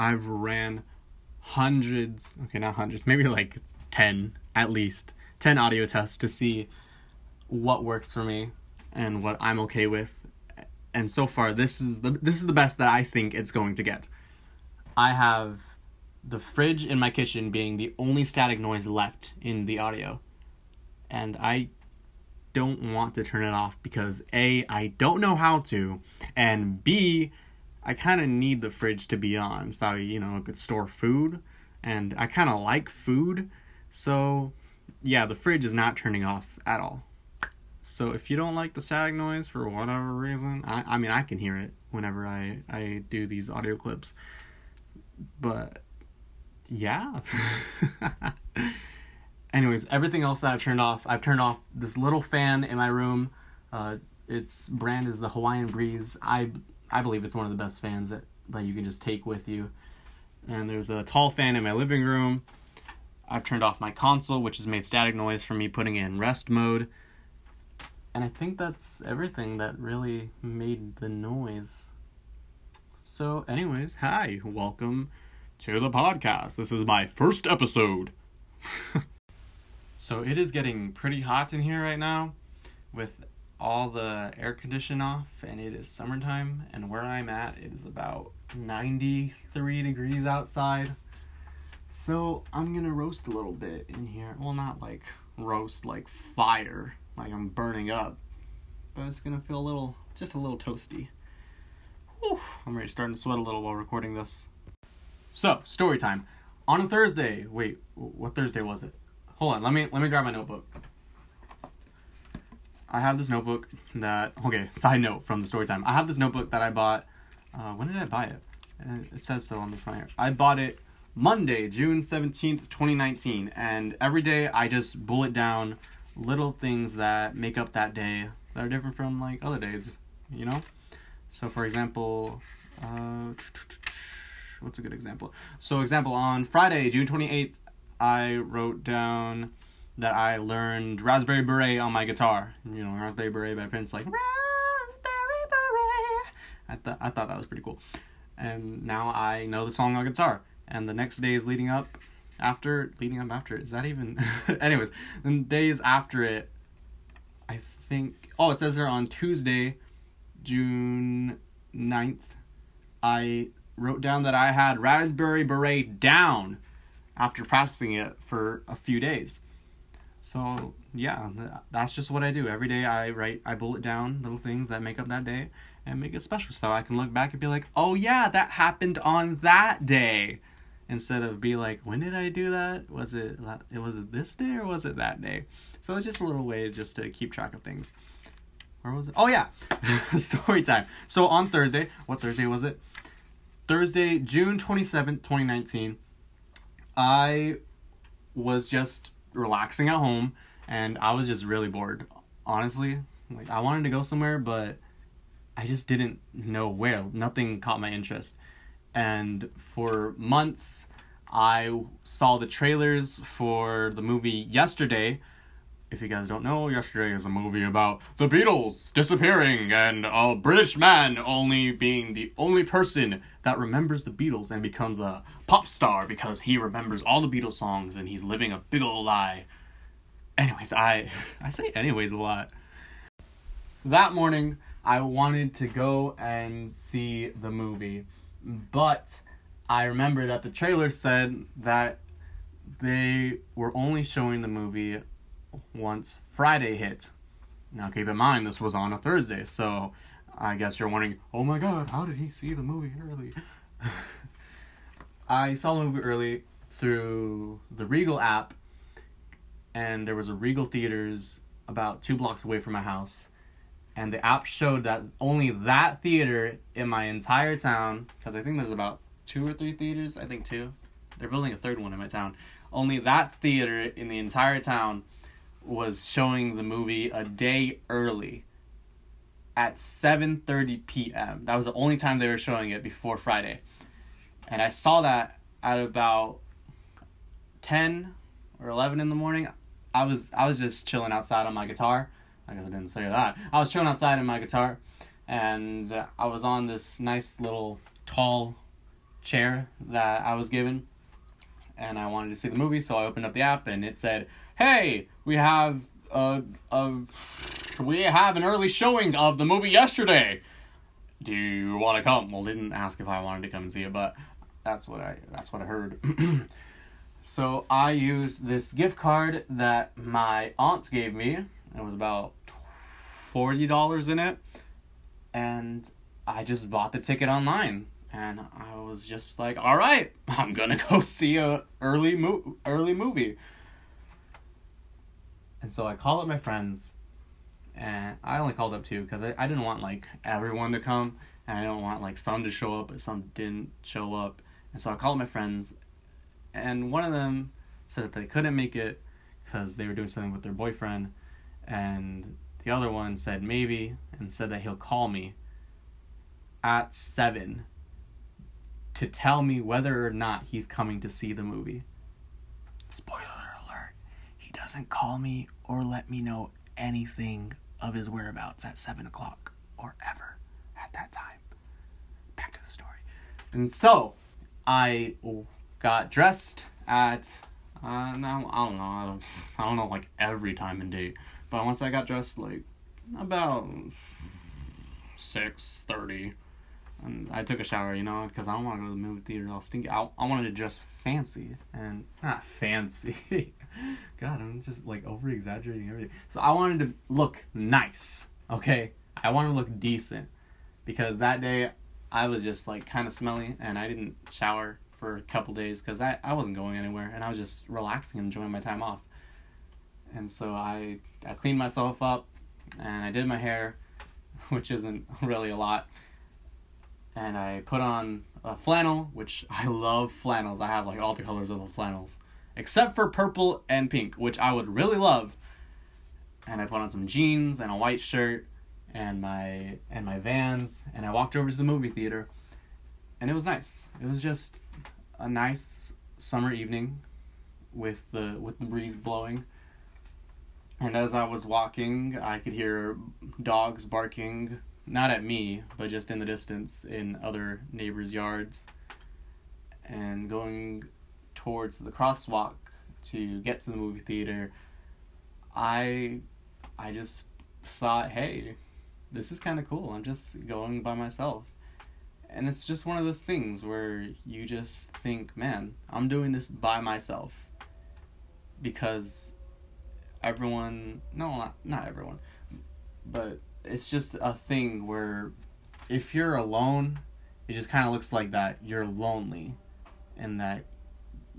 I've ran hundreds, okay, not hundreds, maybe like 10 at least, 10 audio tests to see what works for me and what I'm okay with. And so far this is the this is the best that I think it's going to get. I have the fridge in my kitchen being the only static noise left in the audio. And I don't want to turn it off because A, I don't know how to, and B, I kind of need the fridge to be on so you know I could store food, and I kind of like food, so yeah, the fridge is not turning off at all. So if you don't like the static noise for whatever reason, I I mean I can hear it whenever I I do these audio clips, but yeah. Anyways, everything else that I've turned off, I've turned off this little fan in my room. Uh, its brand is the Hawaiian Breeze. I I believe it's one of the best fans that, that you can just take with you. And there's a tall fan in my living room. I've turned off my console, which has made static noise from me putting it in rest mode. And I think that's everything that really made the noise. So, anyways, hi, welcome to the podcast. This is my first episode. so, it is getting pretty hot in here right now with all the air condition off and it is summertime and where I'm at it is about 93 degrees outside. So I'm gonna roast a little bit in here. Well not like roast like fire, like I'm burning up. But it's gonna feel a little just a little toasty. Whew, I'm already starting to sweat a little while recording this. So, story time. On a Thursday, wait, what Thursday was it? Hold on, let me let me grab my notebook. I have this notebook that okay. Side note from the story time. I have this notebook that I bought. Uh, when did I buy it? Uh, it says so on the front here. I bought it Monday, June seventeenth, twenty nineteen, and every day I just bullet down little things that make up that day that are different from like other days. You know. So for example, uh, what's a good example? So example on Friday, June twenty eighth, I wrote down that I learned Raspberry Beret on my guitar. You know, Raspberry Beret by Prince, like Raspberry Beret. I thought I thought that was pretty cool, and now I know the song on guitar. And the next day is leading up, after leading up after. Is that even? Anyways, the days after it, I think. Oh, it says there on Tuesday, June 9th, I wrote down that I had Raspberry Beret down after practicing it for a few days. So yeah, that's just what I do every day. I write, I bullet down little things that make up that day and make it special, so I can look back and be like, oh yeah, that happened on that day, instead of be like, when did I do that? Was it it was it this day or was it that day? So it's just a little way just to keep track of things. Where was it? Oh yeah, story time. So on Thursday, what Thursday was it? Thursday, June twenty seventh, twenty nineteen. I was just relaxing at home and I was just really bored. Honestly, like I wanted to go somewhere, but I just didn't know where. Nothing caught my interest. And for months, I saw the trailers for the movie yesterday. If you guys don't know, yesterday is a movie about the Beatles disappearing and a British man only being the only person that remembers the Beatles and becomes a pop star because he remembers all the Beatles songs and he's living a big old lie. Anyways, I I say anyways a lot. That morning, I wanted to go and see the movie, but I remember that the trailer said that they were only showing the movie once Friday hit. Now, keep in mind, this was on a Thursday, so I guess you're wondering, oh my god, how did he see the movie early? I saw the movie early through the Regal app, and there was a Regal Theaters about two blocks away from my house. And the app showed that only that theater in my entire town, because I think there's about two or three theaters, I think two. They're building a third one in my town. Only that theater in the entire town was showing the movie a day early at 7:30 p.m. That was the only time they were showing it before Friday and I saw that at about ten or eleven in the morning. I was I was just chilling outside on my guitar. I guess I didn't say that. I was chilling outside on my guitar, and I was on this nice little tall chair that I was given, and I wanted to see the movie, so I opened up the app and it said, "Hey, we have a a we have an early showing of the movie yesterday. Do you want to come?" Well, didn't ask if I wanted to come and see it, but that's what I that's what I heard. so I used this gift card that my aunt gave me. It was about forty dollars in it, and I just bought the ticket online. And I was just like, "All right, I'm gonna go see a early mo- early movie." And so I called up my friends, and I only called up two because I, I didn't want like everyone to come, and I don't want like some to show up, but some didn't show up. And so I called my friends, and one of them said that they couldn't make it because they were doing something with their boyfriend, and the other one said maybe and said that he'll call me at seven to tell me whether or not he's coming to see the movie. Spoiler alert, he doesn't call me or let me know anything of his whereabouts at seven o'clock or ever at that time. Back to the story. And so I got dressed at uh I don't know I don't, I don't know like every time and date. But once I got dressed like about six thirty and I took a shower you know because I don't want to go to the movie theater all stinky. I, I wanted to dress fancy and not fancy. God I'm just like over exaggerating everything. So I wanted to look nice okay? I wanted to look decent because that day I was just like kind of smelly and I didn't shower for a couple days because I, I wasn't going anywhere and I was just relaxing and enjoying my time off. And so I I cleaned myself up and I did my hair, which isn't really a lot. And I put on a flannel, which I love flannels. I have like all the colors of the flannels, except for purple and pink, which I would really love. And I put on some jeans and a white shirt and my and my Vans, and I walked over to the movie theater, and it was nice. It was just a nice summer evening, with the with the breeze blowing. And as I was walking, I could hear dogs barking, not at me, but just in the distance in other neighbors' yards. And going towards the crosswalk to get to the movie theater, I I just thought, hey, this is kind of cool. I'm just going by myself. And it's just one of those things where you just think, man, I'm doing this by myself. Because everyone, no, not, not everyone, but it's just a thing where if you're alone, it just kind of looks like that you're lonely and that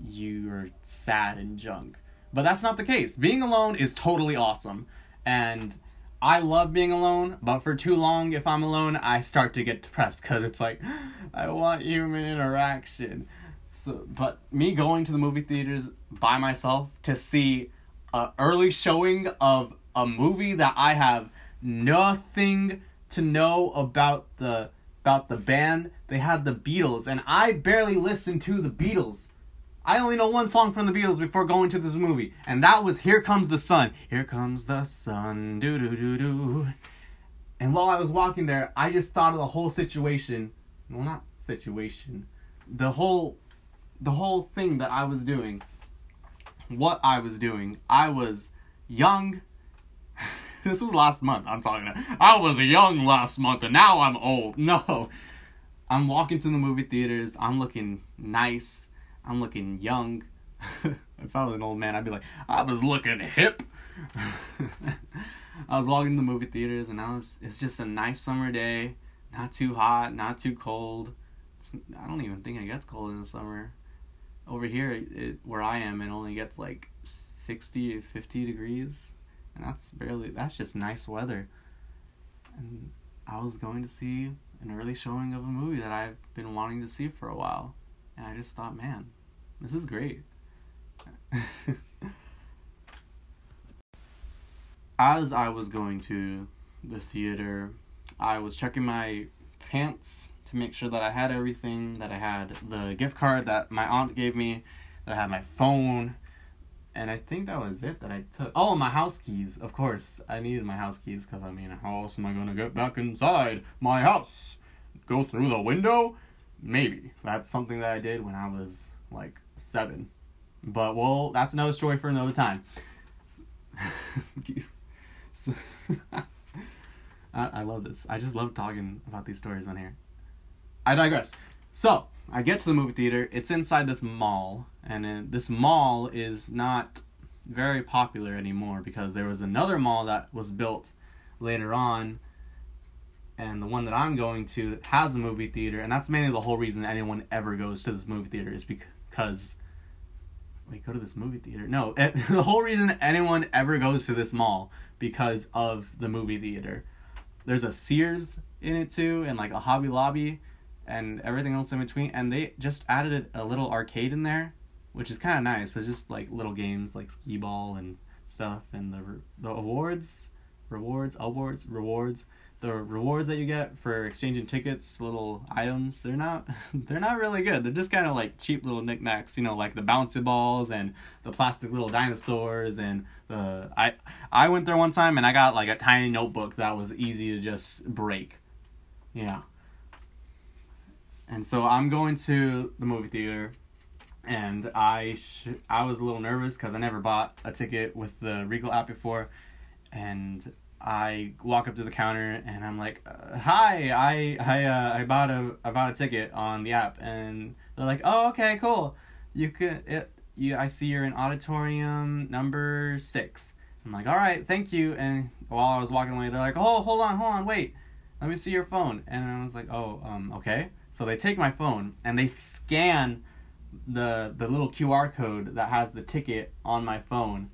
you're sad and junk. But that's not the case. Being alone is totally awesome. And I love being alone, but for too long, if I'm alone, I start to get depressed because it's like, I want human interaction. So, but me going to the movie theaters by myself to see an early showing of a movie that I have nothing to know about the about the band. They had the Beatles, and I barely listened to the Beatles. I only know one song from the Beatles before going to this movie, and that was Here Comes the Sun. Here comes the sun, doo doo doo doo. And while I was walking there, I just thought of the whole situation. Well, not situation. The whole the whole thing that I was doing. What I was doing. I was young. this was last month. I'm talking to. I was young last month and now I'm old. No. I'm walking to the movie theaters. I'm looking nice I'm looking young. if I was an old man, I'd be like, I was looking hip. I was walking to the movie theaters, and I was. It's just a nice summer day, not too hot, not too cold. It's, I don't even think it gets cold in the summer. Over here, it, where I am, it only gets like 60 to 50 degrees, and that's barely. That's just nice weather. And I was going to see an early showing of a movie that I've been wanting to see for a while. And I just thought, man, this is great. As I was going to the theater, I was checking my pants to make sure that I had everything, that I had the gift card that my aunt gave me, that I had my phone, and I think that was it that I took. Oh, my house keys, of course. I needed my house keys because I mean, how else am I going to get back inside my house? Go through the window? Maybe that's something that I did when I was like seven. But well, that's another story for another time. so, I, I love this. I just love talking about these stories on here. I digress. So I get to the movie theater. It's inside this mall, and uh, this mall is not very popular anymore because there was another mall that was built later on and the one that I'm going to has a movie theater, and that's mainly the whole reason anyone ever goes to this movie theater is because. we go to this movie theater? No, it, the whole reason anyone ever goes to this mall because of the movie theater. There's a Sears in it too, and like a Hobby Lobby, and everything else in between. And they just added a little arcade in there, which is kind of nice. It's just like little games like skee ball and stuff, and the the awards, rewards, awards, rewards the rewards that you get for exchanging tickets, little items, they're not they're not really good. They're just kind of like cheap little knickknacks, you know, like the bouncy balls and the plastic little dinosaurs and the I I went there one time and I got like a tiny notebook that was easy to just break. Yeah. And so I'm going to the movie theater and I sh- I was a little nervous cuz I never bought a ticket with the Regal app before and I walk up to the counter and I'm like, uh, "Hi, I I uh, I bought a I bought a ticket on the app," and they're like, "Oh, okay, cool. You could it you I see you're in auditorium number six. I'm like, "All right, thank you." And while I was walking away, they're like, "Oh, hold on, hold on, wait. Let me see your phone." And I was like, "Oh, um, okay." So they take my phone and they scan the the little QR code that has the ticket on my phone.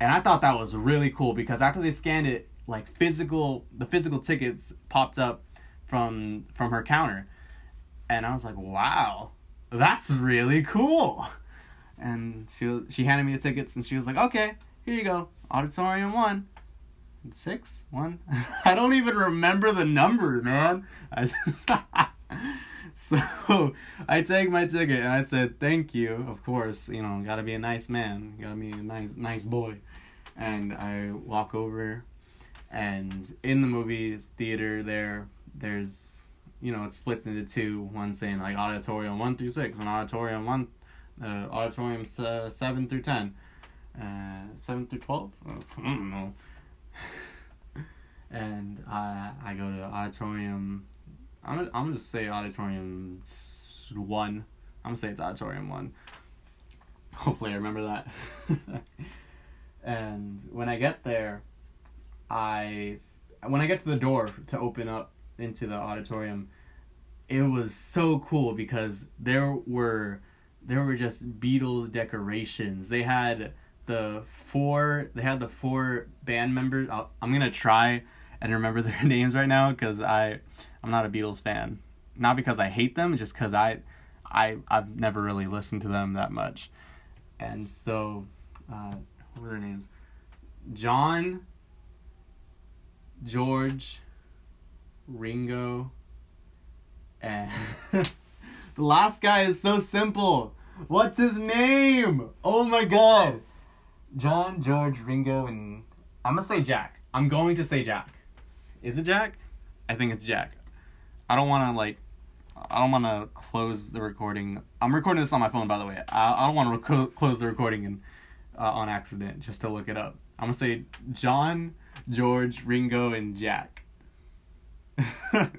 And I thought that was really cool because after they scanned it, like physical the physical tickets popped up from from her counter. And i was like wow that's really cool. And she she handed me the tickets and she was like okay here you go. Auditorium one six one. I don't even remember the number man. So i take my ticket and i said thank you of course you know gotta be a nice man gotta be a nice nice boy. And i walk over and in the movies theater there there's you know it splits into two. One saying like auditorium 1 through 6 and auditorium 1 uh, auditorium uh, 7 through 10 uh, 7 through 12 i don't know. And I I go to auditorium I'm gonna, I'm gonna say auditorium 1 I'm gonna say it's auditorium 1 hopefully I remember that. And when I get there I when I get to the door to open up into the auditorium, it was so cool because there were there were just Beatles decorations. They had the four they had the four band members. i am gonna try and remember their names right now because I I'm not a Beatles fan. Not because I hate them, just because I I I've never really listened to them that much. And so, uh, what were their names? John, George, Ringo, and the last guy is so simple. What's his name? Oh my god. John, George, Ringo, and I'm gonna say Jack. I'm going to say Jack. Is it Jack? I think it's Jack. I don't want to like. I don't want to close the recording. I'm recording this on my phone, by the way. I, I don't want to rec- close the recording and uh, on accident just to look it up. I'm gonna say John, George, Ringo, and Jack. I'm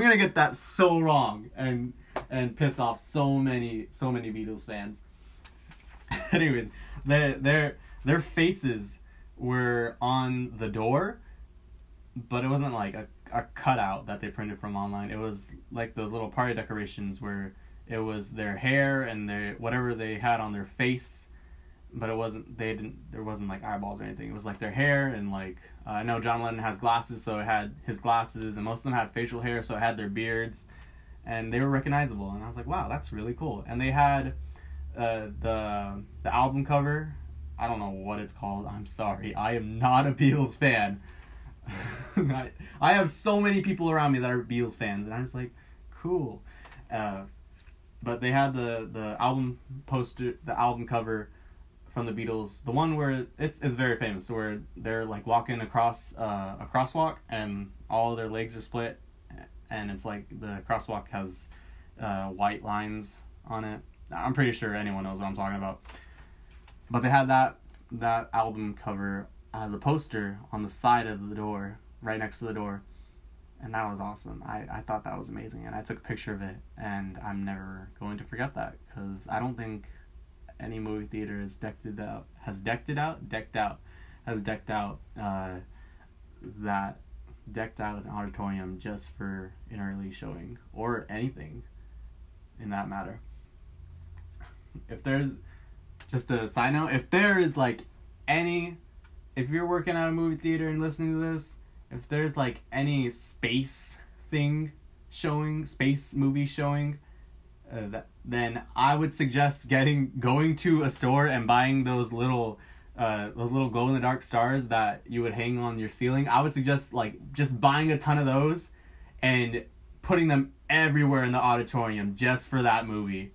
gonna get that so wrong and and piss off so many so many Beatles fans. Anyways, their their their faces were on the door, but it wasn't like a, a cutout that they printed from online. It was like those little party decorations where it was their hair and their whatever they had on their face but it wasn't they didn't there wasn't like eyeballs or anything. It was like their hair and like uh, i know john lennon has glasses so it had his glasses and most of them had facial hair so it had their beards and they were recognizable and i was like wow that's really cool. And they had uh, the the album cover. I don't know what it's called. I'm sorry. I am not a beatles fan. I, I have so many people around me that are beatles fans and i'm just like cool. Uh, but they had the the album poster the album cover from the Beatles, the one where it's it's very famous, where they're like walking across uh, a crosswalk and all their legs are split, and it's like the crosswalk has uh, white lines on it. I'm pretty sure anyone knows what I'm talking about. But they had that that album cover as a poster on the side of the door, right next to the door. And that was awesome. I, I thought that was amazing. And I took a picture of it. And I'm never going to forget that. Because I don't think any movie theater has decked it out. Has decked it out? Decked out. Has decked out uh, that. Decked out an auditorium just for an early showing. Or anything in that matter. If there's. Just a side note, if there is like any if you're working at a movie theater and listening to this, if there's like any space thing showing, space movie showing, uh, that then I would suggest getting going to a store and buying those little uh, those little glow in the dark stars that you would hang on your ceiling. I would suggest like just buying a ton of those and putting them everywhere in the auditorium just for that movie.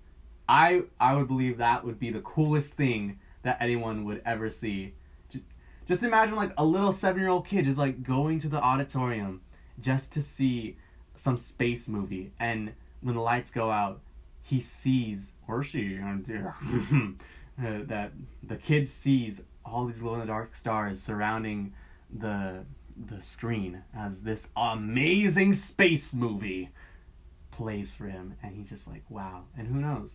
I I would believe that would be the coolest thing that anyone would ever see just imagine like a little seven year old kid just like going to the auditorium just to see some space movie, and when the lights go out, he sees or she uh, that the kid sees all these glow in the dark stars surrounding the the screen as this amazing space movie plays for him and he's just like wow and who knows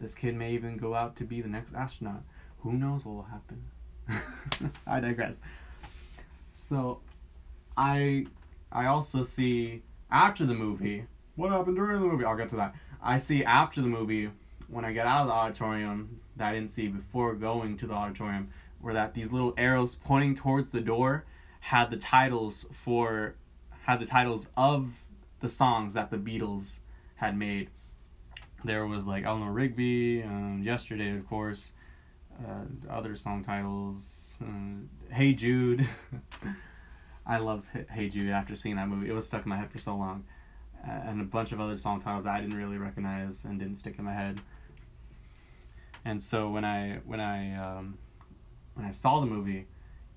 this kid may even go out to be the next astronaut who knows what will happen I digress. So, I I also see after the movie. What happened during the movie? I'll get to that. I see after the movie when I get out of the auditorium that I didn't see before going to the auditorium, were that these little arrows pointing towards the door had the titles for had the titles of the songs that the Beatles had made. There was like Eleanor Rigby, um, yesterday of course, uh, other song titles. Uh, hey Jude. I love Hey Jude after seeing that movie. It was stuck in my head for so long. And a bunch of other song titles I didn't really recognize and didn't stick in my head. And so when I when I um, when I saw the movie,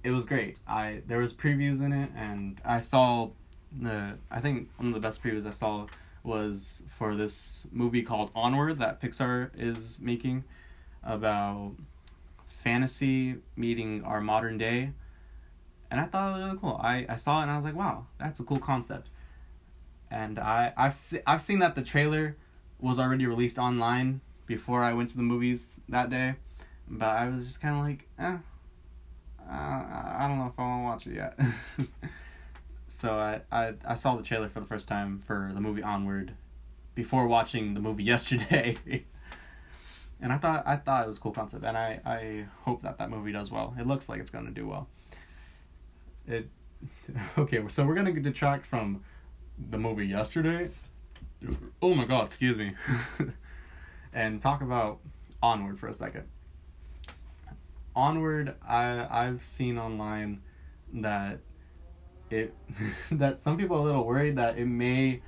it was great. I there was previews in it, and I saw the I think one of the best previews I saw was for this movie called Onward that Pixar is making about fantasy meeting our modern day. And I thought it was really cool. I, I saw it and I was like, wow, that's a cool concept. And I I've se- I've seen that the trailer was already released online before I went to the movies that day, but I was just kind of like, eh, uh, I don't know if I want to watch it yet. so I, I I saw the trailer for the first time for the movie Onward before watching the movie yesterday and I thought I thought it was a cool concept, and I I hope that that movie does well. It looks like it's gonna do well. It okay, so we're gonna detract from the movie yesterday. Oh my god, excuse me, and talk about Onward for a second. Onward, I I've seen online that it that some people are a little worried that it may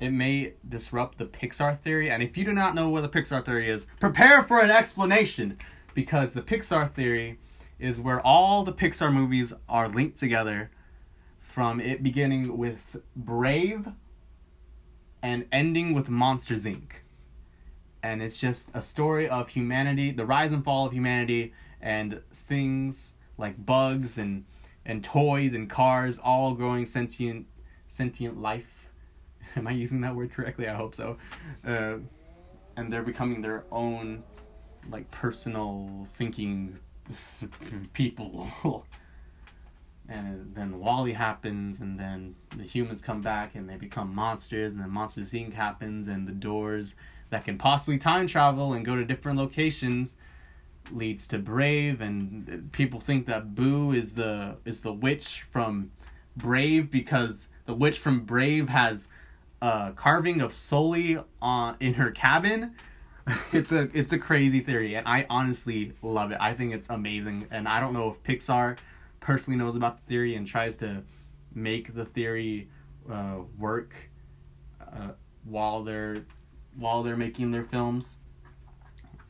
it may disrupt the Pixar theory. And if you do not know what the Pixar theory is, prepare for an explanation because the Pixar theory is where all the Pixar movies are linked together from it beginning with Brave and ending with Monsters Inc. And it's just a story of humanity, the rise and fall of humanity, and things like bugs and and toys and cars all growing sentient sentient life Am I using that word correctly? I hope so. Uh, and they're becoming their own, like, personal thinking people. and then WALL-E happens, and then the humans come back and they become monsters, and then Monsters Inc. happens, and the doors that can possibly time travel and go to different locations leads to Brave, and people think that Boo is the is the witch from Brave because the witch from Brave has uh, carving of Sully on in her cabin. it's a it's a crazy theory, and I honestly love it. I think it's amazing, and I don't know if Pixar personally knows about the theory and tries to make the theory uh, work uh, while they're while they're making their films.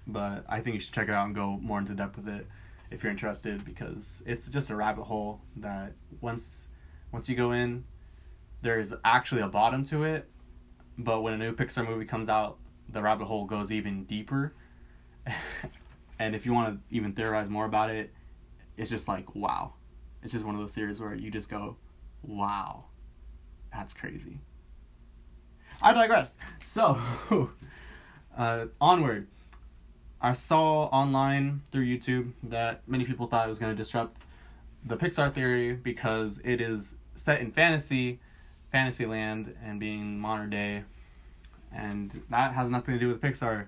But I think you should check it out and go more into depth with it if you're interested because it's just a rabbit hole that once once you go in there is actually a bottom to it, but when a new Pixar movie comes out, the rabbit hole goes even deeper. and if you want to even theorize more about it, it's just like wow. It's just one of those series where you just go, wow, that's crazy. I digress. So, uh, onward. I saw online through YouTube that many people thought it was going to disrupt the Pixar theory because it is set in fantasy, Fantasyland, and being modern day, and that has nothing to do with Pixar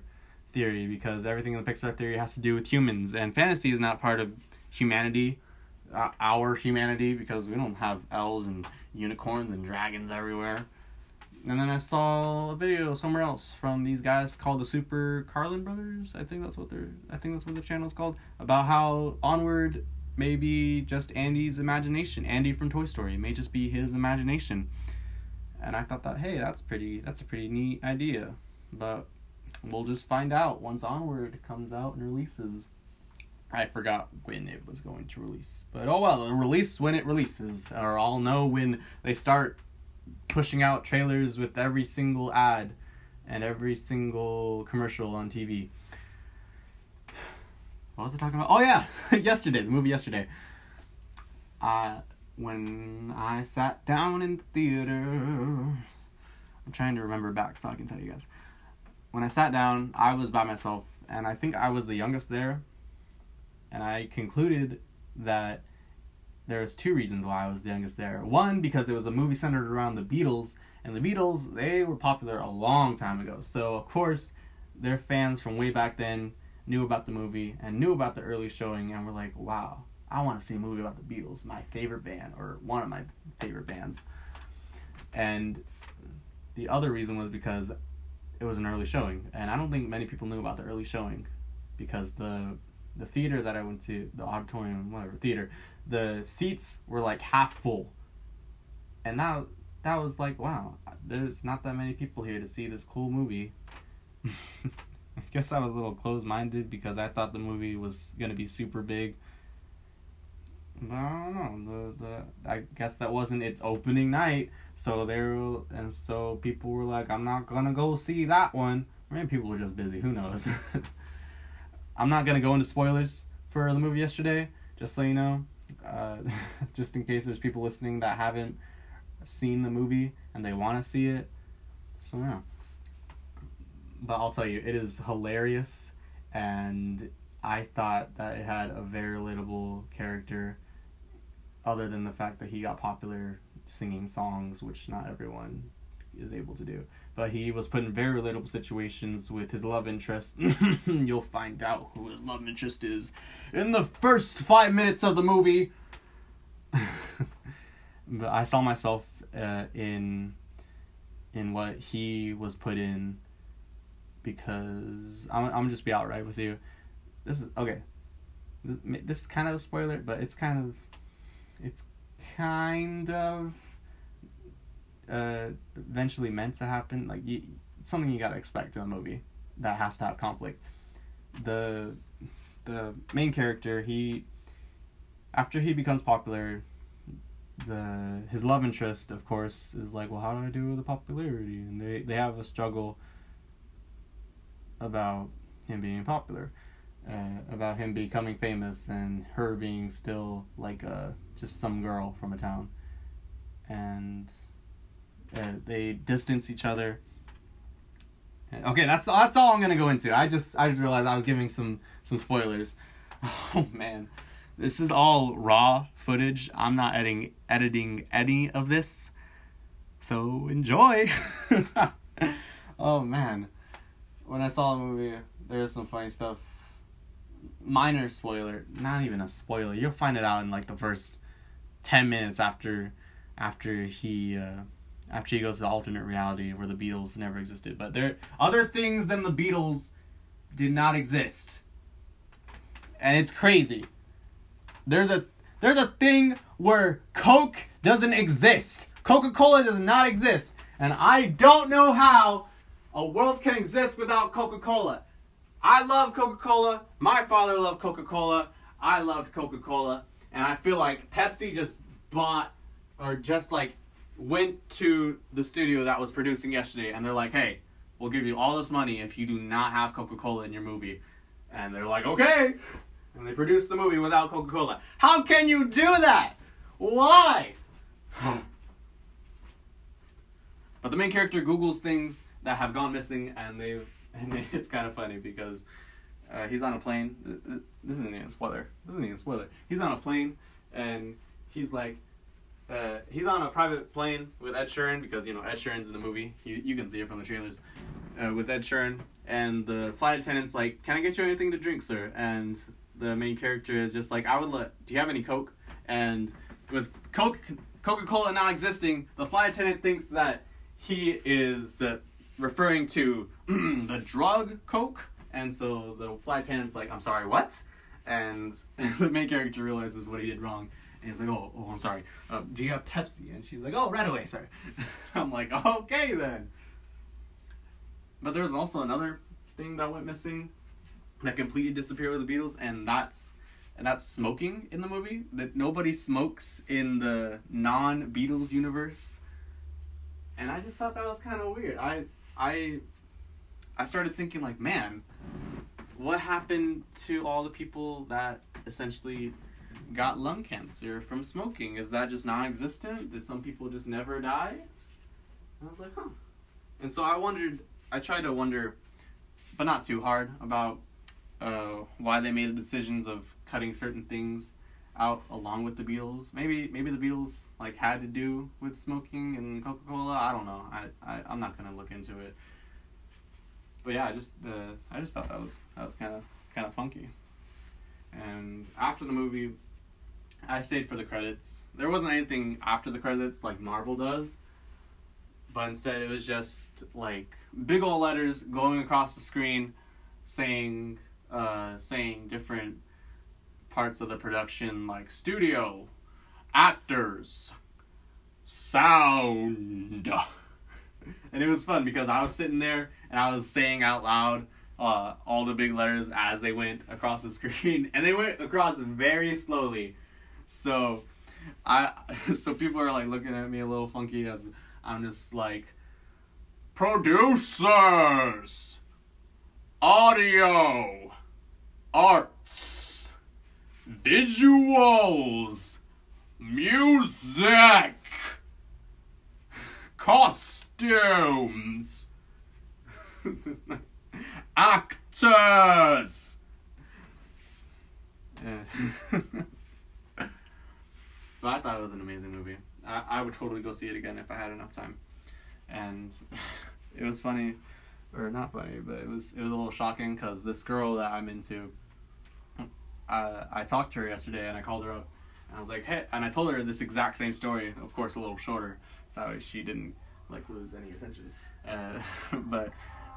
theory because everything in the Pixar theory has to do with humans, and fantasy is not part of humanity, uh, our humanity, because we don't have elves and unicorns and dragons everywhere. And then I saw a video somewhere else from these guys called the Super Carlin Brothers. I think that's what they're. I think that's what the channel's called. About how Onward may be just Andy's imagination. Andy from Toy Story it may just be his imagination. And I thought that hey, that's pretty. That's a pretty neat idea. But we'll just find out once Onward comes out and releases. I forgot when it was going to release, but oh well, it'll release when it releases, or I'll know when they start pushing out trailers with every single ad and every single commercial on TV. What was I talking about? Oh yeah, yesterday, the movie yesterday. Uh, when I sat down in the theater, I'm trying to remember back so I can tell you guys. When I sat down, I was by myself, and I think I was the youngest there. And I concluded that there's two reasons why I was the youngest there. One, because it was a movie centered around the Beatles, and the Beatles, they were popular a long time ago. So, of course, their fans from way back then knew about the movie and knew about the early showing and were like, wow, I want to see a movie about the Beatles, my favorite band, or one of my favorite bands. And the other reason was because it was an early showing, and I don't think many people knew about the early showing because the the theater that I went to, the auditorium, whatever theater, the seats were like half full. And that that was like, wow, there's not that many people here to see this cool movie. I guess I was a little closed minded because I thought the movie was gonna be super big. But I don't know. The the I guess that wasn't its opening night, so there and so people were like, I'm not gonna go see that one. Maybe people were just busy. Who knows? I'm not gonna go into spoilers for the movie yesterday, just so you know uh, just in case there's people listening that haven't seen the movie and they want to see it. So yeah. But I'll tell you, it is hilarious, and I thought that it had a very relatable character. Other than the fact that he got popular singing songs, which not everyone is able to do. But he was put in very relatable situations with his love interest. You'll find out who his love interest is in the first five minutes of the movie. but I saw myself uh, in in what he was put in because I'm I'm just be outright with you. This is okay. This is kind of a spoiler, but it's kind of it's kind of uh, eventually meant to happen. Like you, it's something you gotta expect in a movie that has to have conflict. The the main character he after he becomes popular the his love interest of course is like well how do i do with the popularity and they they have a struggle about him being popular uh, about him becoming famous and her being still like a uh, just some girl from a town and uh, they distance each other okay that's that's all i'm gonna go into i just i just realized i was giving some some spoilers oh man this is all raw footage. I'm not editing editing any of this. So enjoy. oh man. When I saw the movie, there's some funny stuff. Minor spoiler, not even a spoiler. You'll find it out in like the first 10 minutes after after he uh after he goes to the alternate reality where the Beatles never existed. But there other things than the Beatles did not exist. And it's crazy. There's a there's a thing where Coke doesn't exist. Coca-Cola does not exist. And I don't know how a world can exist without Coca-Cola. I love Coca-Cola. My father loved Coca-Cola. I loved Coca-Cola. And I feel like Pepsi just bought or just like went to the studio that was producing yesterday, and they're like, "Hey, we'll give you all this money if you do not have Coca Cola in your movie," and they're like, "Okay," and they produced the movie without Coca Cola. How can you do that? Why? but the main character Google's things that have gone missing, and they and it's kind of funny because uh, he's on a plane. This isn't even a spoiler. This isn't even a spoiler. He's on a plane, and he's like, uh, he's on a private plane with Ed Sheeran because you know Ed Sheeran's in the movie. You you can see it from the trailers. Uh, with Ed Sheeran, and the flight attendant's like, "Can I get you anything to drink, sir?" And the main character is just like, "I would let. Do you have any Coke?" And with Coke Coca Cola not existing, the flight attendant thinks that he is uh, referring to the drug Coke, and so the flight attendant's like, "I'm sorry, what?" And the main character realizes what he did wrong, and he's like, "Oh, oh, I'm sorry. Uh, do you have Pepsi?" And she's like, "Oh, right away, sir." I'm like, "Okay then." But there's also another thing that went missing that completely disappeared with the Beatles, and that's and that's smoking in the movie. That nobody smokes in the non-Beatles universe, and I just thought that was kind of weird. I I I started thinking like, man, what happened to all the people that essentially got lung cancer from smoking? Is that just non-existent? Did some people just never die? And I was like, huh. And so I wondered. I tried to wonder, but not too hard about uh, why they made the decisions of cutting certain things out along with the Beatles. Maybe maybe the Beatles like had to do with smoking and Coca Cola. I don't know. I, I I'm not gonna look into it. But yeah, I just uh, I just thought that was that was kind of kind of funky. And after the movie, I stayed for the credits. There wasn't anything after the credits like Marvel does, but instead it was just like big old letters going across the screen, saying uh, saying different parts of the production like studio, actors, sound. and it was fun because I was sitting there and I was saying out loud uh, all the big letters as they went across the screen, and they went across very slowly. So, I so people are like looking at me a little funky as I'm just like producers, audio, arts, visuals, music, costumes, actors. But I thought it was an amazing movie. I, I would totally go see it again if I had enough time. And it was funny, or not funny, but it was it was a little shocking because this girl that I'm into, uh, I talked to her yesterday and I called her up and I was like, hey, and I told her this exact same story, of course a little shorter, so she didn't like lose any attention. Uh, but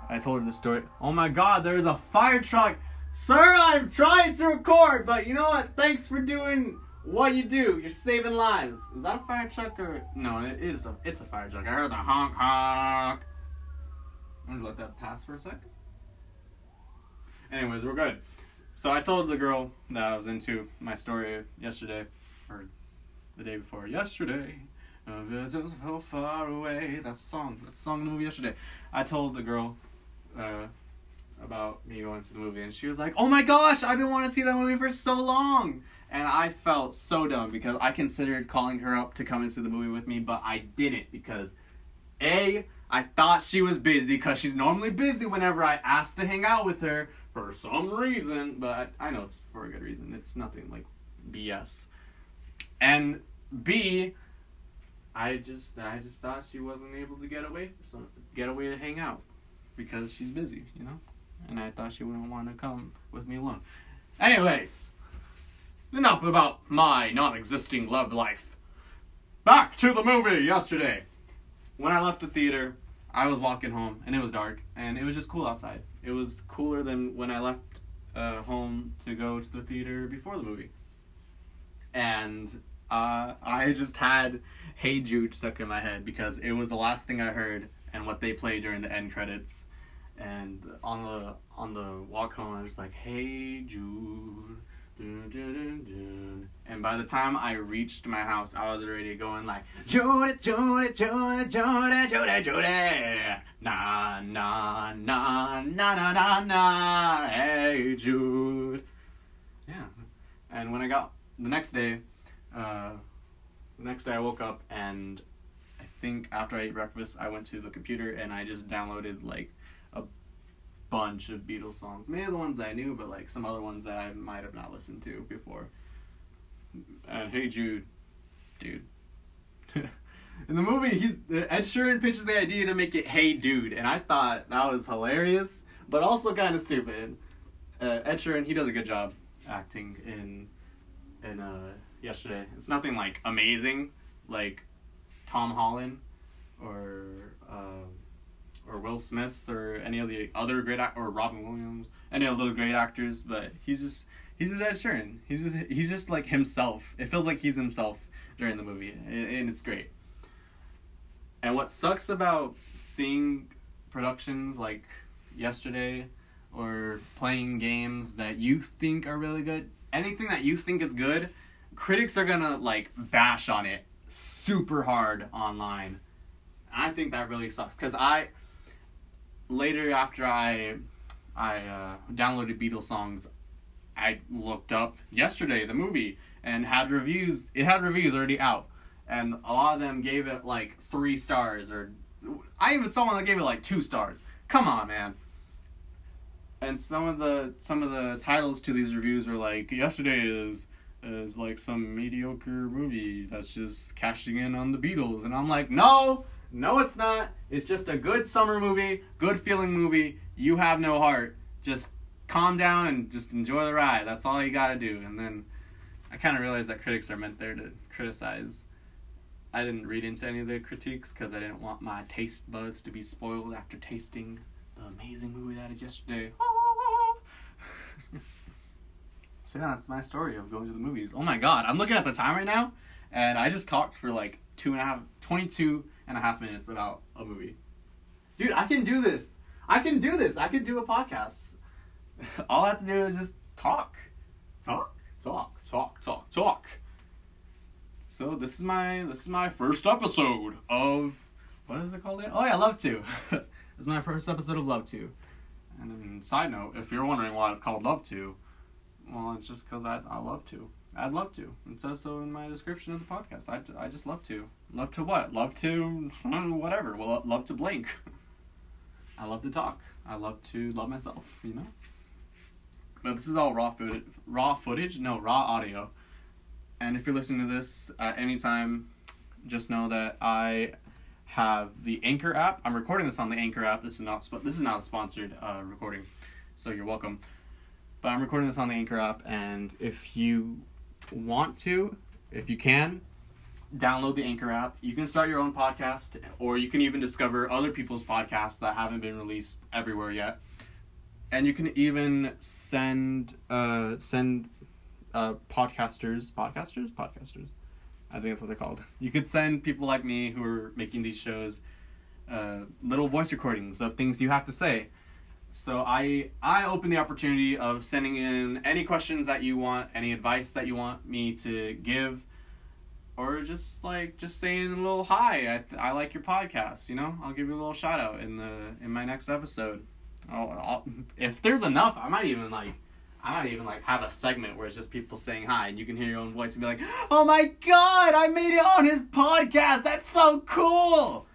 I told her the story. Oh my God, there's a fire truck, sir! I'm trying to record, but you know what? Thanks for doing what you do. You're saving lives. Is that a fire truck or no? It is a. It's a fire truck. I heard the honk honk. I'm gonna let that pass for a sec. Anyways, we're good. So I told the girl that I was into my story yesterday, or the day before yesterday. So far away. That's a song. That's a song in the movie yesterday. I told the girl uh, about me going to the movie, and she was like, "Oh my gosh, I've been wanting to see that movie for so long." And I felt so dumb because I considered calling her up to come and see the movie with me, but I didn't because a I thought she was busy because she's normally busy whenever I ask to hang out with her for some reason, but I, know it's for a good reason. It's nothing like BS. And B, I just I just thought she wasn't able to get away some get away to hang out because she's busy, you know? And I thought she wouldn't want to come with me alone. Anyways, enough about my non-existing love life. Back to the movie yesterday when I left the theater, I was walking home and it was dark and it was just cool outside. It was cooler than when I left uh, home to go to the theater before the movie. And uh, I just had Hey Jude stuck in my head because it was the last thing I heard and what they played during the end credits. And on the on the walk home, I was like, "Hey Jude, And by the time I reached my house, I was already going like Judy, Judy, Judy, Judy, Judy, Judy. Na na na na na na na. Hey Jude. Yeah. And when I got the next day, uh, the next day I woke up and I think after I ate breakfast, I went to the computer and I just downloaded like bunch of Beatles songs. Maybe the ones that I knew, but like some other ones that I might have not listened to before. And Hey Jude, dude. In the movie, he's Ed Sheeran pitches the idea to make it Hey Dude, and I thought that was hilarious, but also kind of stupid. Uh, Ed Sheeran, he does a good job acting in in uh, yesterday. It's nothing like amazing, like Tom Holland or uh, or Will Smith or any of the other great act- or Robin Williams, any of those great actors, but he's just he's just Ed Sheeran. He's just he's just like himself. It feels like he's himself during the movie, and, and it's great. And what sucks about seeing productions like yesterday or playing games that you think are really good, anything that you think is good, critics are gonna like bash on it super hard online. I think that really sucks because I later after I I uh, downloaded Beatles songs, I looked up yesterday the movie and had reviews. It had reviews already out, and a lot of them gave it like three stars or I even saw one that gave it like two stars. Come on, man. And some of the some of the titles to these reviews are like yesterday is is like some mediocre movie that's just cashing in on the Beatles and I'm like, "No, no it's not. It's just a good summer movie, good feeling movie. You have no heart. Just calm down and just enjoy the ride. That's all you got to do." And then I kind of realized that critics are meant there to criticize. I didn't read into any of the critiques because I didn't want my taste buds to be spoiled after tasting the amazing movie that is yesterday. so yeah, that's my story of going to the movies. Oh my god, I'm looking at the time right now, and I just talked for like two and a half, 22 and a half minutes about a movie. Dude, I can do this. I can do this. I can do a podcast. All I have to do is just talk. Talk, talk, talk, talk, talk. So this is my this is my first episode of what is it called? Again? Oh yeah, Love to. this is my first episode of Love to. And then side note, if you're wondering why it's called Love to, well, it's just because I I love to. I'd love to. It says so in my description of the podcast. I, I just love to. Love to what? Love to whatever. Well, love to blink. I love to talk. I love to love myself. You know. But this is all raw footage. Raw footage? No, raw audio. And if you're listening to this at any time, just know that I have the Anchor app. I'm recording this on the Anchor app. This is not sp- this is not a sponsored uh, recording, so you're welcome. But I'm recording this on the Anchor app, and if you want to, if you can, download the Anchor app. You can start your own podcast, or you can even discover other people's podcasts that haven't been released everywhere yet. And you can even send uh, send uh, podcasters, podcasters, podcasters. I think that's what they're called. You could send people like me who are making these shows uh, little voice recordings of things you have to say. So I I open the opportunity of sending in any questions that you want, any advice that you want me to give, or just like just saying a little hi. I, I like your podcast. You know, I'll give you a little shout out in the in my next episode. Oh, if there's enough, I might even like I might even like have a segment where it's just people saying hi and you can hear your own voice and be like, "Oh my god, I made it on his podcast. That's so cool."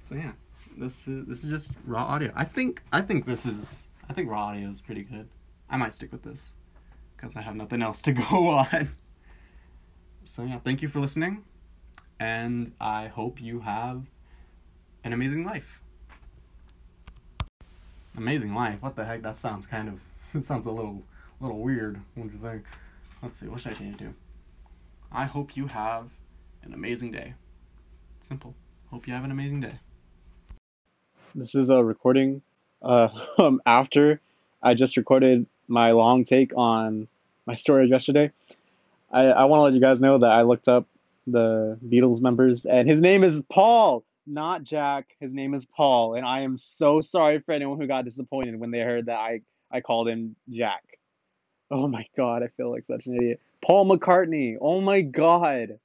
So yeah, this is this is just raw audio. I think I think this is I think raw audio is pretty good. I might stick with this because I have nothing else to go on. So yeah, thank you for listening and I hope you have an amazing life. Amazing life. What the heck? That sounds kind of it sounds a little little weird. What do you think? Let's see. What should I change it to? I hope you have an amazing day. Simple. Hope you have an amazing day. This is a recording uh, um, after I just recorded my long take on my story yesterday. I, I want to let you guys know that I looked up the Beatles members, and his name is Paul, not Jack. His name is Paul, and I am so sorry for anyone who got disappointed when they heard that I I called him Jack. Oh my god, I feel like such an idiot. Paul McCartney. Oh my god.